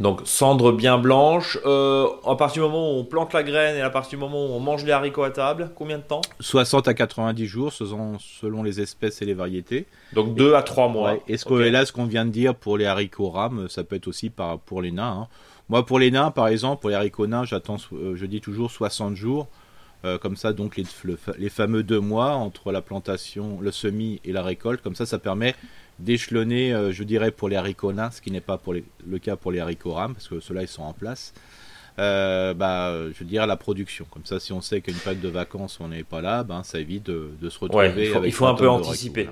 Donc, cendre bien blanche. Euh, à partir du moment où on plante la graine et à partir du moment où on mange les haricots à table, combien de temps? 60 à 90 jours selon, selon les espèces et les variétés. Donc, 2 à 3 mois. Ouais, Et ce que, là, ce qu'on vient de dire pour les haricots rames, ça peut être aussi par, pour les nains. hein. Moi, pour les nains, par exemple, pour les haricots nains, j'attends, euh, je dis toujours 60 jours. comme ça, donc les, les, fameux deux mois entre la plantation, le semis et la récolte, comme ça, ça permet d'échelonner, je dirais, pour les haricots nains, ce qui n'est pas pour le cas pour les haricots rames, parce que ceux-là, ils sont en place. Euh, bah, je dire, la production. Comme ça, si on sait qu'une période de vacances, on n'est pas là, ben, ça évite de, se retrouver. il faut, un peu anticiper.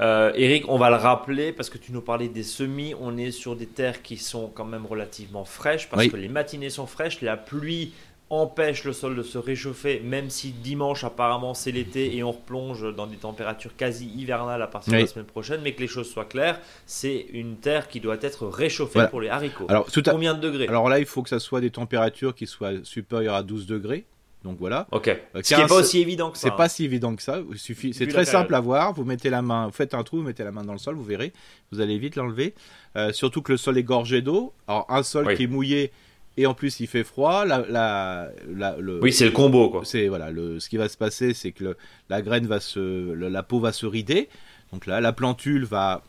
Euh, Eric, on va le rappeler parce que tu nous parlais des semis. On est sur des terres qui sont quand même relativement fraîches parce que les matinées sont fraîches. La pluie empêche le sol de se réchauffer, même si dimanche apparemment c'est l'été et on replonge dans des températures quasi hivernales à partir de la semaine prochaine, mais que les choses soient claires, c'est une terre qui doit être réchauffée pour les haricots. Alors, Combien de degrés? Alors là, il faut que ça soit des températures qui soient supérieures à 12 degrés. Donc voilà. Ok. Euh, Ce qui n'est pas aussi évident que ça. C'est pas si évident que ça. Il suffit. C'est très simple à voir. Vous mettez la main, vous faites un trou, vous mettez la main dans le sol, vous verrez. Vous allez vite l'enlever. Euh, surtout que le sol est gorgé d'eau. Alors un sol qui est mouillé, et en plus il fait froid. La, la, le, oui, c'est le combo quoi. C'est voilà, le, ce qui va se passer, c'est que la graine va se, la peau va se rider. Donc là, la plantule va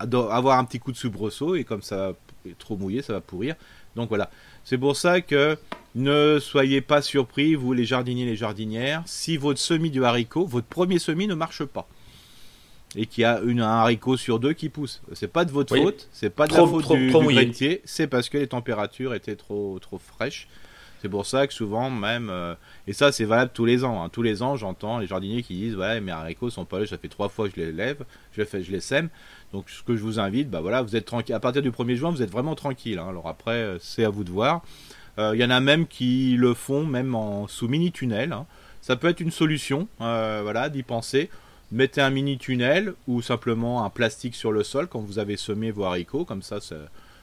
avoir un petit coup de soubresaut et comme ça est trop mouillé, ça va pourrir. Donc voilà, c'est pour ça que ne soyez pas surpris, vous les jardiniers, les jardinières, si votre semis du haricot, votre premier semis ne marche pas et qu'il y a une, un haricot sur deux qui pousse. C'est pas de votre faute, c'est pas de la faute du, du c'est parce que les températures étaient trop trop fraîches. C'est pour ça que souvent même, euh, et ça c'est valable tous les ans. Hein. Tous les ans, j'entends les jardiniers qui disent ouais mes haricots sont pas là, ça fait trois fois que je les lève, je les, fais, je les sème. Donc ce que je vous invite, bah voilà, vous êtes tranquille. À partir du 1er juin, vous êtes vraiment tranquille. Hein. Alors après, euh, c'est à vous de voir. Euh, il y en a même qui le font même en sous mini tunnel. Hein. Ça peut être une solution, voilà, d'y penser mettez un mini tunnel ou simplement un plastique sur le sol quand vous avez semé vos haricots, comme ça,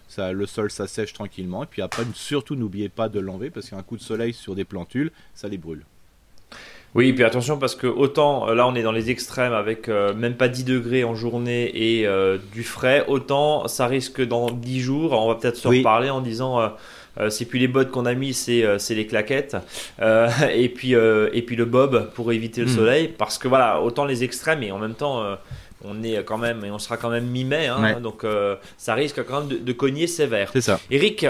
ça, le sol s'assèche tranquillement. Et puis après, surtout n'oubliez pas de l'enlever parce qu'un coup de soleil sur des plantules, ça les brûle. Oui, et puis attention parce que autant euh, là on est dans les extrêmes avec euh, même pas 10 degrés en journée et euh, du frais, autant ça risque dans 10 jours, on va peut-être se reparler en disant euh, c'est plus les bottes qu'on a mis, c'est euh, les claquettes. Euh, et puis et puis le bob pour éviter le hmm. soleil, parce que voilà, autant les extrêmes et en même temps on est quand même et on sera quand même mi-mai, hein, donc ça risque quand même de, cogner sévère. C'est ça. Eric,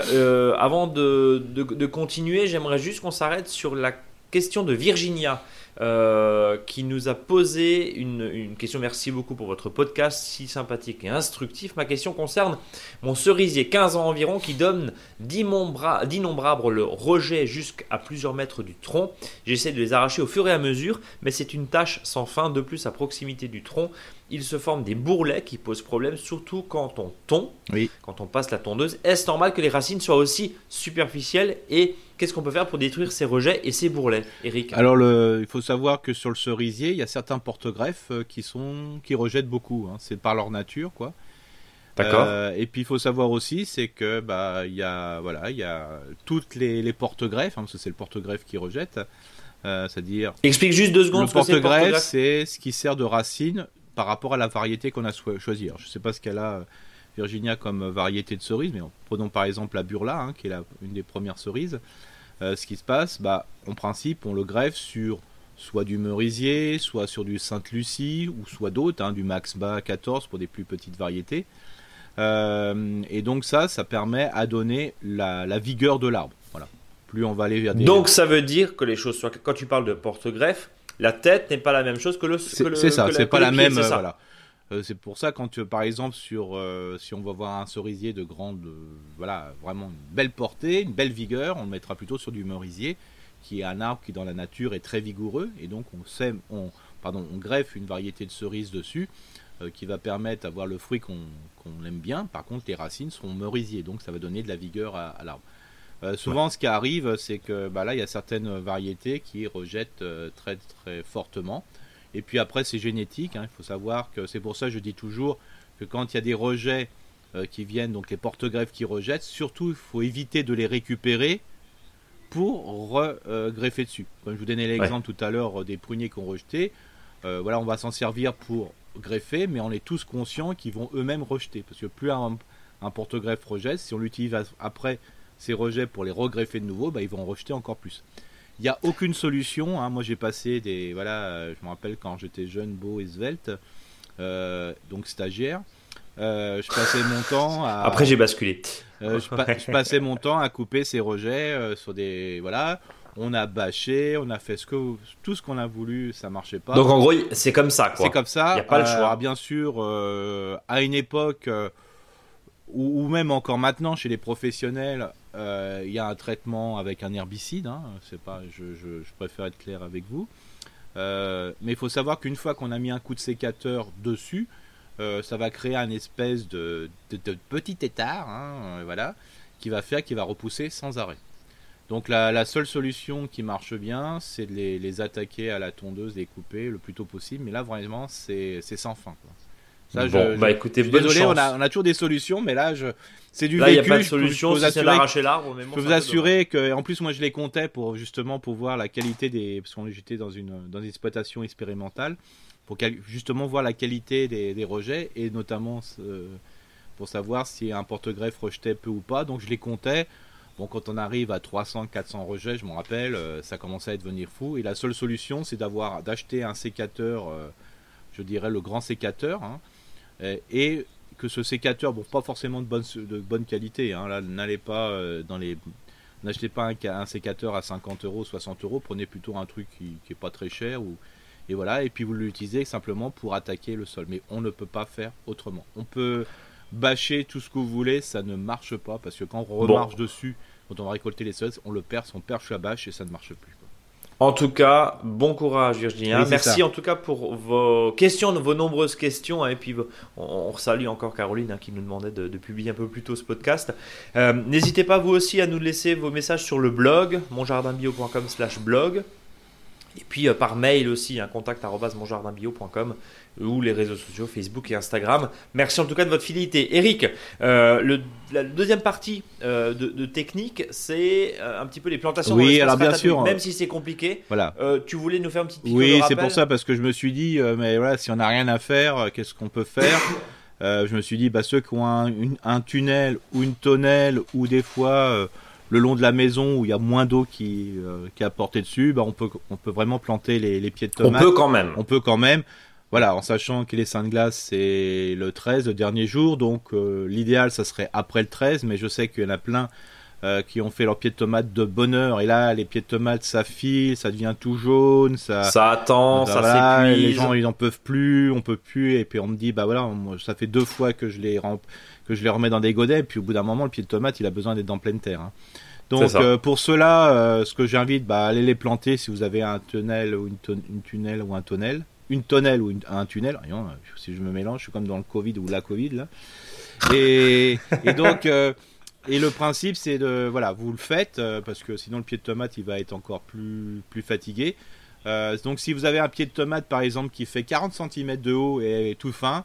avant de, de continuer, j'aimerais juste qu'on s'arrête sur la question de Virginia. Euh, qui nous a posé une, question. Merci beaucoup pour votre podcast si sympathique et instructif. Ma question concerne mon cerisier, 15 ans environ, qui donne d'innombrables rejets jusqu'à plusieurs mètres du tronc. J'essaie de les arracher au fur et à mesure, mais c'est une tâche sans fin. De plus, à proximité du tronc, il se forme des bourrelets qui posent problème, surtout quand on tond, quand on passe la tondeuse. Est-ce normal que les racines soient aussi superficielles et Qu'est-ce qu'on peut faire pour détruire ces rejets et ces bourrelets, Eric? Alors, le, il faut savoir que sur le cerisier, il y a certains porte-greffes euh, qui sont qui rejettent beaucoup. Hein. C'est par leur nature, quoi. D'accord. Euh, et puis il faut savoir aussi, c'est que bah il y a voilà il y a toutes les, porte-greffes, hein, parce que c'est le porte-greffe qui rejette. Euh, c'est-à-dire. Explique juste deux secondes. Le porte-greffe, c'est ce qui sert de racine par rapport à la variété qu'on a choisie. je ne sais pas ce qu'elle a Virginia comme variété de cerise, mais prenons par exemple la Burla, hein, qui est la, une des premières cerises. Euh, ce qui se passe, bah, en principe, on le greffe sur soit du merisier, soit sur du Sainte-Lucie, ou soit d'autres, hein, du Max Bas 14 pour des plus petites variétés. Euh, et donc ça, ça permet à donner la, vigueur de l'arbre. Voilà. Plus on va aller vers Donc ça veut dire que les choses soient... Quand tu parles de porte-greffe, la tête n'est pas la même chose que le... C'est ça, c'est pas la même... voilà. Euh, c'est pour ça quand par exemple sur euh, si on va voir un cerisier de grande euh, voilà vraiment une belle portée, une belle vigueur, on le mettra plutôt sur du merisier qui est un arbre qui dans la nature est très vigoureux et donc on sème, on pardon, on greffe une variété de cerises dessus qui va permettre d'avoir le fruit qu'on aime bien. Par contre, les racines seront merisiers, donc ça va donner de la vigueur à, l'arbre. Souvent, ce qui arrive, c'est que bah, là, il y a certaines variétés qui rejettent très très fortement. Et puis après, c'est génétique. Hein. Il faut savoir que c'est pour ça que je dis toujours que quand il y a des rejets euh, qui viennent, donc les porte-greffes qui rejettent, surtout il faut éviter de les récupérer pour re-greffer dessus. Comme je vous donnais l'exemple tout à l'heure euh, des pruniers qu'on rejeté, euh, voilà, on va s'en servir pour greffer, mais on est tous conscients qu'ils vont eux-mêmes rejeter. Parce que plus un, porte-greffe rejette, si on l'utilise après ces rejets pour les regreffer de nouveau, bah, ils vont en rejeter encore plus. Il n'y a aucune solution. Hein. Moi, j'ai passé des. Voilà, euh, je me rappelle quand j'étais jeune, beau et svelte, euh, donc stagiaire. Euh, je passais mon temps à. Après, j'ai basculé. je, passais mon temps à couper ces rejets sur des. Voilà. On a bâché, on a fait ce que, tout ce qu'on a voulu, ça marchait pas. Donc en gros, c'est comme ça. C'est comme ça. Il n'y a pas le choix. bien sûr, à une époque, ou, même encore maintenant chez les professionnels, il y a un traitement avec un herbicide. Hein. c'est pas, je, préfère être clair avec vous. mais il faut savoir qu'une fois qu'on a mis un coup de sécateur dessus, ça va créer un espèce de, petit étard, hein, voilà, qui va faire, qui va repousser sans arrêt. Donc la, seule solution qui marche bien, c'est de les, attaquer à la tondeuse, les couper le plus tôt possible. Mais là, vraiment, c'est sans fin. Ça, bon, bah écoutez, désolé, On, a, toujours des solutions, mais là, c'est du là, vécu. il n'y a pas de solution, je c'est d'arracher l'arbre. Je peux vous assurer que, en plus, moi, je les comptais pour justement pour voir la qualité des, parce qu'on j'étais dans une dans une exploitation expérimentale, pour justement voir la qualité des, rejets et notamment pour savoir si un porte-greffe rejetait peu ou pas. Donc, je les comptais. Bon, quand on arrive à 300, 400 rejets, je me rappelle, euh, ça commençait à devenir fou. Et la seule solution, c'est d'avoir, d'acheter un sécateur, euh, je dirais le grand sécateur, hein, et, que ce sécateur, bon, pas forcément de bonne, de bonne qualité, hein, là, n'allez pas euh, dans les, n'achetez pas un, un, sécateur à 50 euros, 60 euros, prenez plutôt un truc qui, qui est pas très cher ou, et voilà, et puis vous l'utilisez simplement pour attaquer le sol. Mais on ne peut pas faire autrement. On peut bâcher tout ce que vous voulez, ça ne marche pas parce que quand on remarche dessus, quand on va récolter les sols, on le perce, on perche la bâche et ça ne marche plus. En tout cas, bon courage Virginie. Merci en tout cas pour vos questions, vos nombreuses questions. Hein, et puis on, salue encore Caroline hein, qui nous demandait de, publier un peu plus tôt ce podcast. Euh, n'hésitez pas vous aussi à nous laisser vos messages sur le blog monjardinbio.com slash blog. Et puis euh, par mail aussi, un contact monjardinbio.com ou les réseaux sociaux Facebook et Instagram. Merci en tout cas de votre fidélité. Eric, euh, le, la deuxième partie euh, de, technique, c'est un petit peu les plantations. Oui, alors bien sûr. Même si c'est compliqué. Voilà. tu voulais nous faire un petit Oui, c'est pour ça parce que je me suis dit, mais voilà, si on n'a rien à faire, qu'est-ce qu'on peut faire Je me suis dit, bah ceux qui ont un, un, tunnel ou une tonnelle ou des fois le long de la maison où il y a moins d'eau qui, euh, qui est apportée dessus, bah on, peut, on peut vraiment planter les, les pieds de tomates. On peut quand même. On peut quand même. Voilà, en sachant que les Saintes Glaces, c'est le 13, le dernier jour. Donc euh, l'idéal, ça serait après le 13. Mais je sais qu'il y en a plein euh, qui ont fait leurs pieds de tomates de bonheur. Et là, les pieds de tomates, ça file, ça devient tout jaune. Ça, ça attend, ça s'épuise. Les gens, ils n'en peuvent plus, on peut plus. Et puis on me dit, bah voilà, ça fait deux fois que je les remplis que je les remets dans des godets, et puis au bout d'un moment, le pied de tomate, il a besoin d'être dans pleine terre. Hein. Donc euh, pour cela, euh, ce que j'invite, bah, allez les planter si vous avez un tunnel ou une, tunnel ou un tunnel, une tonnelle ou un tunnel. Rien, si je me mélange, je suis comme dans le Covid ou la Covid là. Et, donc euh, et le principe c'est de voilà, vous le faites parce que sinon le pied de tomate il va être encore plus plus fatigué. donc si vous avez un pied de tomate par exemple qui fait 40 cm de haut et tout fin,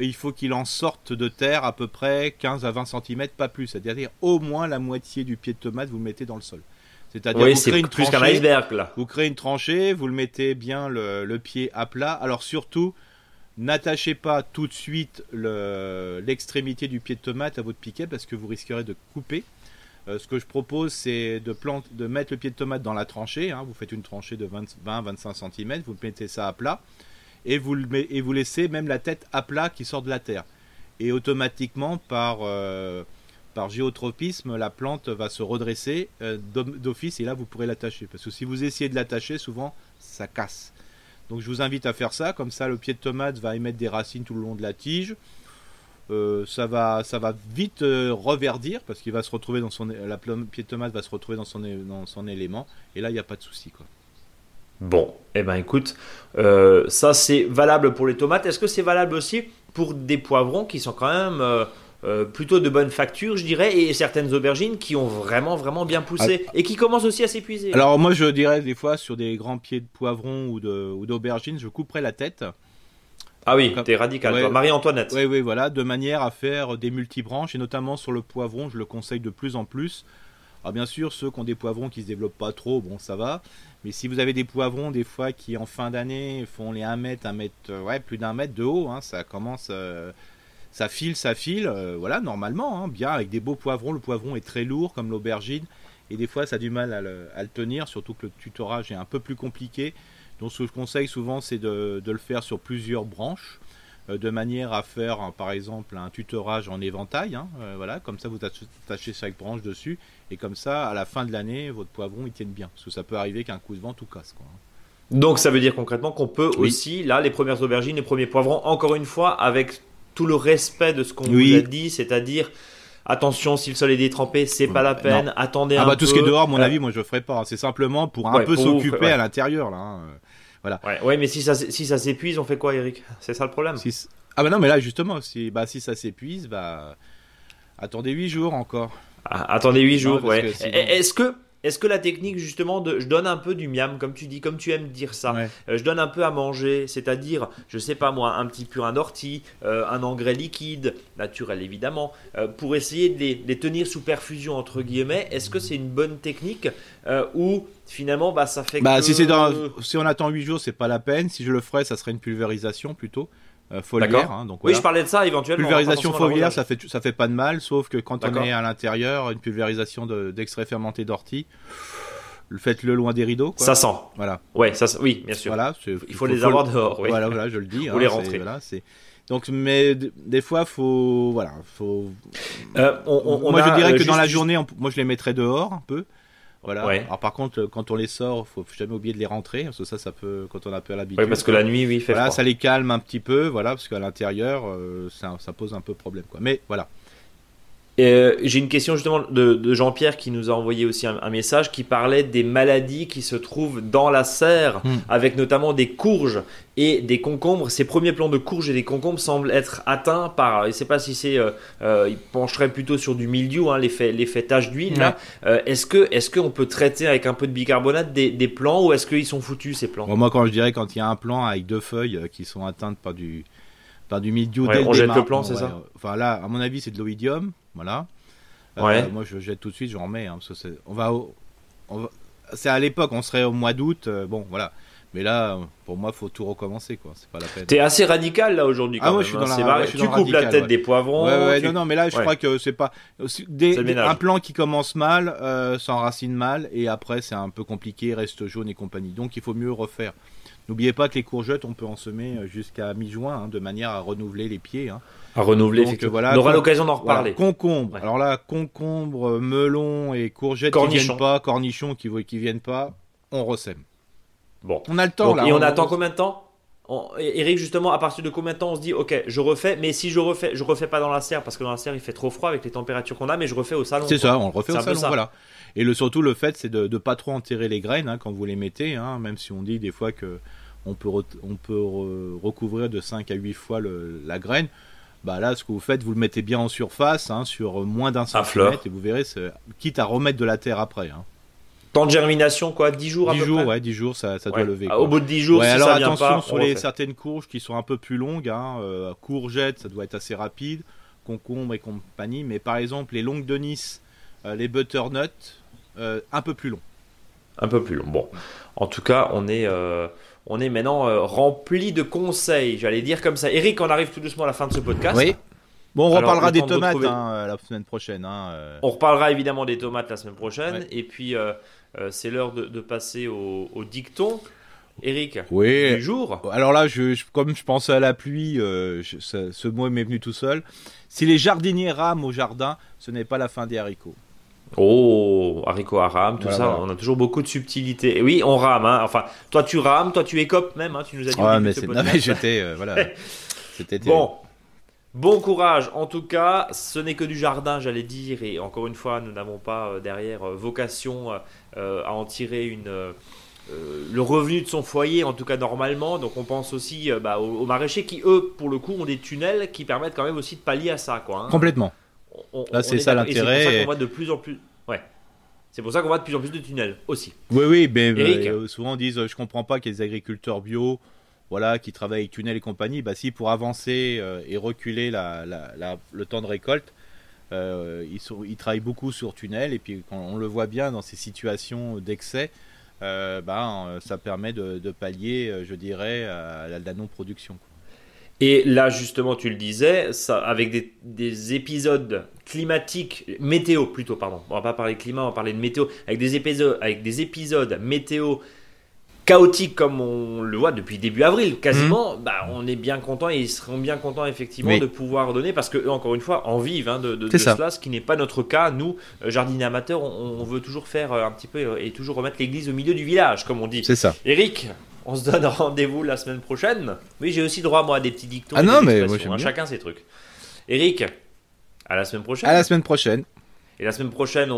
il faut qu'il en sorte de terre à peu près 15 à 20 cm, pas plus. C'est-à-dire au moins la moitié du pied de tomate, vous le mettez dans le sol. C'est-à-dire vous créez une iceberg là. Vous créez une tranchée, vous le mettez bien le, pied à plat. Alors surtout, n'attachez pas tout de suite l'extrémité du pied de tomate à votre piquet parce que vous risquerez de couper. Euh, ce que je propose, c'est de, de mettre le pied de tomate dans la tranchée. Hein. Vous faites une tranchée de 20-25 cm, vous mettez ça à plat et vous, laissez même la tête à plat qui sort de la terre. Et automatiquement, par, euh, géotropisme, la plante va se redresser euh, d'office et là vous pourrez l'attacher. Parce que si vous essayez de l'attacher, souvent ça casse. Donc je vous invite à faire ça, comme ça le pied de tomate va émettre des racines tout le long de la tige. Euh, ça, va, vite reverdir parce qu'il va se retrouver dans son la pied de tomate va se retrouver dans son, élément et là il n'y a pas de souci. Bon, eh ben écoute, euh, ça c'est valable pour les tomates. Est-ce que c'est valable aussi pour des poivrons qui sont quand même euh, euh, plutôt de bonne facture, je dirais, et certaines aubergines qui ont vraiment vraiment bien poussé ah. et qui commencent aussi à s'épuiser? Alors moi je dirais des fois sur des grands pieds de poivrons ou d'aubergines, ou je couperais la tête. Ah oui, t'es radical, Marie-Antoinette. Oui, oui, voilà, de manière à faire des multibranches, et notamment sur le poivron, je le conseille de plus en plus. Alors bien sûr, ceux qui ont des poivrons qui se développent pas trop, bon ça va. Mais si vous avez des poivrons, des fois, qui en fin d'année font les 1 mètre, 1 mètre, euh, ouais, plus d'un mètre de haut, hein, ça commence, euh, ça file, ça file, euh, voilà, normalement, hein, bien, avec des beaux poivrons. Le poivron est très lourd, comme l'aubergine, et des fois, ça a du mal à le, tenir, surtout que le tutorage est un peu plus compliqué. Donc, ce que je conseille souvent, c'est de, le faire sur plusieurs branches. De manière à faire, par exemple, un tutorage en éventail. Hein, voilà, comme ça, vous attachez chaque branche dessus, et comme ça, à la fin de l'année, votre poivron il tienne bien, parce que ça peut arriver qu'un coup de vent tout casse. Quoi. Donc ça veut dire concrètement qu'on peut aussi, là, les premières aubergines, les premiers poivrons, encore une fois, avec tout le respect de ce qu'on vous a dit, c'est-à-dire attention si le sol est détrempé c'est pas la peine attendez ah bah, un tout ce qui est dehors mon avis moi je ferai pas c'est simplement pour un peu s'occuper à l'intérieur là hein. Voilà. Ouais, mais si ça si ça s'épuise on fait quoi Eric? C'est ça le problème? Ah bah non mais là justement si bah si ça s'épuise bah attendez 8 jours encore. Ah, attendez 8 jours ouais. est-ce que est-ce que la technique justement de je donne un peu du miam comme tu dis comme tu aimes dire ça. Euh, je donne un peu à manger c'est-à-dire je sais pas moi un petit purin d'ortie euh, un engrais liquide naturel évidemment euh, pour essayer de les, tenir sous perfusion entre guillemets. Est-ce que c'est une bonne technique ou finalement bah ça fait bah, si c'est si on attend 8 jours c'est pas la peine. Si je le ferais ça serait une pulvérisation plutôt foliaire. Hein, donc Oui, je parlais de ça éventuellement. Pulvérisation foliaire, ça fait ça fait pas de mal, sauf que quand on est à l'intérieur, une pulvérisation d'extrait fermenté d'ortie, faites-le loin des rideaux. Quoi. Ça sent. Voilà. Ouais, ça, oui, bien sûr. Voilà, il faut, les avoir dehors. Oui. Voilà, voilà, je le dis. Vous hein, les rentrer. Voilà, c'est. Donc, mais des fois, faut, voilà, faut. Euh, on, moi, je dirais que dans la journée, moi, je les mettrais dehors un peu. Voilà. Ouais. Alors par contre, quand on les sort, faut jamais oublier de les rentrer, parce que ça, ça peut, quand on a peu l'habitude. Oui, parce que la nuit, oui, fait voilà, ça les calme un petit peu, voilà, parce qu'à l'intérieur, euh, ça, ça, pose un peu problème, quoi. Mais voilà. Euh, j'ai une question justement de, Jean-Pierre qui nous a envoyé aussi un, message qui parlait des maladies qui se trouvent dans la serre, hmm. avec notamment des courges et des concombres. Ces premiers plants de courges et des concombres semblent être atteints par, je ne sais pas si c'est, euh, euh, il pencherait plutôt sur du mildiou, hein, l'effet, l'effet tache d'huile. est-ce que, est-ce qu'on peut traiter avec un peu de bicarbonate des, des plants ou est-ce qu'ils sont foutus ces plants? Moi, quand je dirais quand il y a un plant avec deux feuilles qui sont atteintes par du par du mildiou on jette le plant, c'est ça? Enfin là, à mon avis, c'est de l'oïdium. Voilà. Euh, moi, je jette tout de suite, j'en remets. Hein, on va, c'est à l'époque, on serait au mois d'août. Euh, bon, voilà. Mais là, pour moi, faut tout recommencer, quoi. C'est pas la peine. T'es assez radical là aujourd'hui. Ah, moi, je suis hein, dans la, Tu coupes la tête des poivrons. Ouais, non, non, mais là, je crois que c'est pas un plan qui commence mal, euh, s'enracine mal, et après, c'est un peu compliqué, reste jaune et compagnie. Donc, il faut mieux refaire. N'oubliez pas que les courgettes, on peut en semer jusqu'à mi-juin, hein, de manière à renouveler les pieds. Hein. À renouveler, Voilà, on aura l'occasion d'en reparler. concombre. Alors là, concombre, melon et courgettes qui viennent pas, cornichons qui, qui viennent pas, on ressème. Bon. On a le temps là. Et on, attend combien de temps? Eric, justement, à partir de combien de temps on se dit, ok, je refais, mais si je refais, je refais pas dans la serre parce que dans la serre il fait trop froid avec les températures qu'on a, mais je refais au salon. C'est ça, on le refait au salon, voilà. Et le surtout le fait, c'est de, ne pas trop enterrer les graines hein, quand vous les mettez, hein, même si on dit des fois que on peut, on peut recouvrir de 5 à 8 fois la graine. Bah là, ce que vous faites, vous le mettez bien en surface, hein, sur moins d'un centimètre, et vous verrez, quitte à remettre de la terre après. Hein. Temps de germination, quoi 10 jours 10 jours, ouais, 10 jours, ça, ça doit lever. Ah, au bout de 10 jours, si alors ça attention vient pas, sur les, certaines courges qui sont un peu plus longues. Hein, euh, courgettes, ça doit être assez rapide. Concombre et compagnie. Mais par exemple, les longues de Nice, euh, les butternuts, euh, un peu plus long. Un peu plus long. Bon, en tout cas, on est on est maintenant euh, rempli de conseils, j'allais dire comme ça. Eric, on arrive tout doucement à la fin de ce podcast. Oui. Bon, on reparlera des tomates hein, la semaine prochaine. Hein, euh. On reparlera évidemment des tomates la semaine prochaine. Et puis, euh, c'est l'heure de, passer au, dicton. Eric, oui. du jour. Alors là, je, comme je pensais à la pluie, ce mot m'est venu tout seul. Si les jardiniers rament au jardin, ce n'est pas la fin des haricots. Oh, haricots à rame, tout ça, on a toujours beaucoup de subtilité. Et oui, on rame, hein. enfin, toi tu rames, toi tu écopes même, hein. tu nous as dit. Ouais, mais c'est. Non, mais j'étais. Euh, voilà. C'était Bon. Bon courage, en tout cas, ce n'est que du jardin, j'allais dire, et encore une fois, nous n'avons pas euh, derrière euh, vocation à en tirer une, le revenu de son foyer, en tout cas normalement. Donc on pense aussi bah, aux, maraîchers qui, eux, pour le coup, ont des tunnels qui permettent quand même aussi de pallier à ça. Quoi, hein. Complètement. Là, c'est ça l'intérêt. C'est pour ça qu'on voit de plus en plus. Ouais. C'est pour ça qu'on voit de plus en plus de tunnels aussi. Oui, oui, mais euh, souvent on dit je comprends pas qu'il y ait des agriculteurs bio, voilà, qui travaillent avec tunnels et compagnie. Bah si pour avancer euh, et reculer la, le temps de récolte, euh, ils, sont, ils, travaillent beaucoup sur tunnels et puis on le voit bien dans ces situations d'excès, bah, ça permet de, pallier, je dirais, à la non-production. Et là, justement, tu le disais, ça, avec des, épisodes climatiques, météo plutôt, pardon. On va pas parler climat, on va parler de météo. Avec des épisodes, avec des épisodes météo chaotique comme on le voit depuis début avril, quasiment, bah, on est bien content et ils seront bien contents effectivement Oui. de pouvoir donner parce que encore une fois, en vivent hein, de, de, de cela, ce qui n'est pas notre cas. Nous, euh, jardiniers amateurs, on, on veut toujours faire euh, un petit peu et toujours remettre l'église au milieu du village, comme on dit. C'est ça. Eric, on se donne rendez-vous la semaine prochaine. Oui, j'ai aussi droit, moi, à des petits dictons. Ah et non, mais moi, j'aime hein, bien. chacun ses trucs. Eric, à la semaine prochaine. À la semaine prochaine. Et la semaine prochaine, on,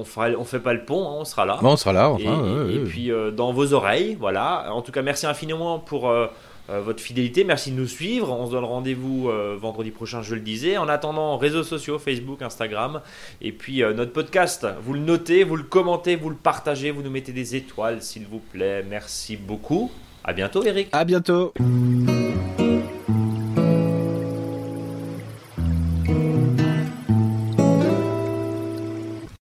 on, fera, on fait pas le pont, hein, on sera là. Bon, on sera là, et, enfin. ouais, et ouais. puis euh, dans vos oreilles, voilà. En tout cas, merci infiniment pour euh, votre fidélité. Merci de nous suivre. On se donne rendez-vous euh, vendredi prochain, je le disais. En attendant, réseaux sociaux, Facebook, Instagram. Et puis euh, notre podcast, vous le notez, vous le commentez, vous le partagez, vous nous mettez des étoiles, s'il vous plaît. Merci beaucoup. À bientôt, Eric. À bientôt.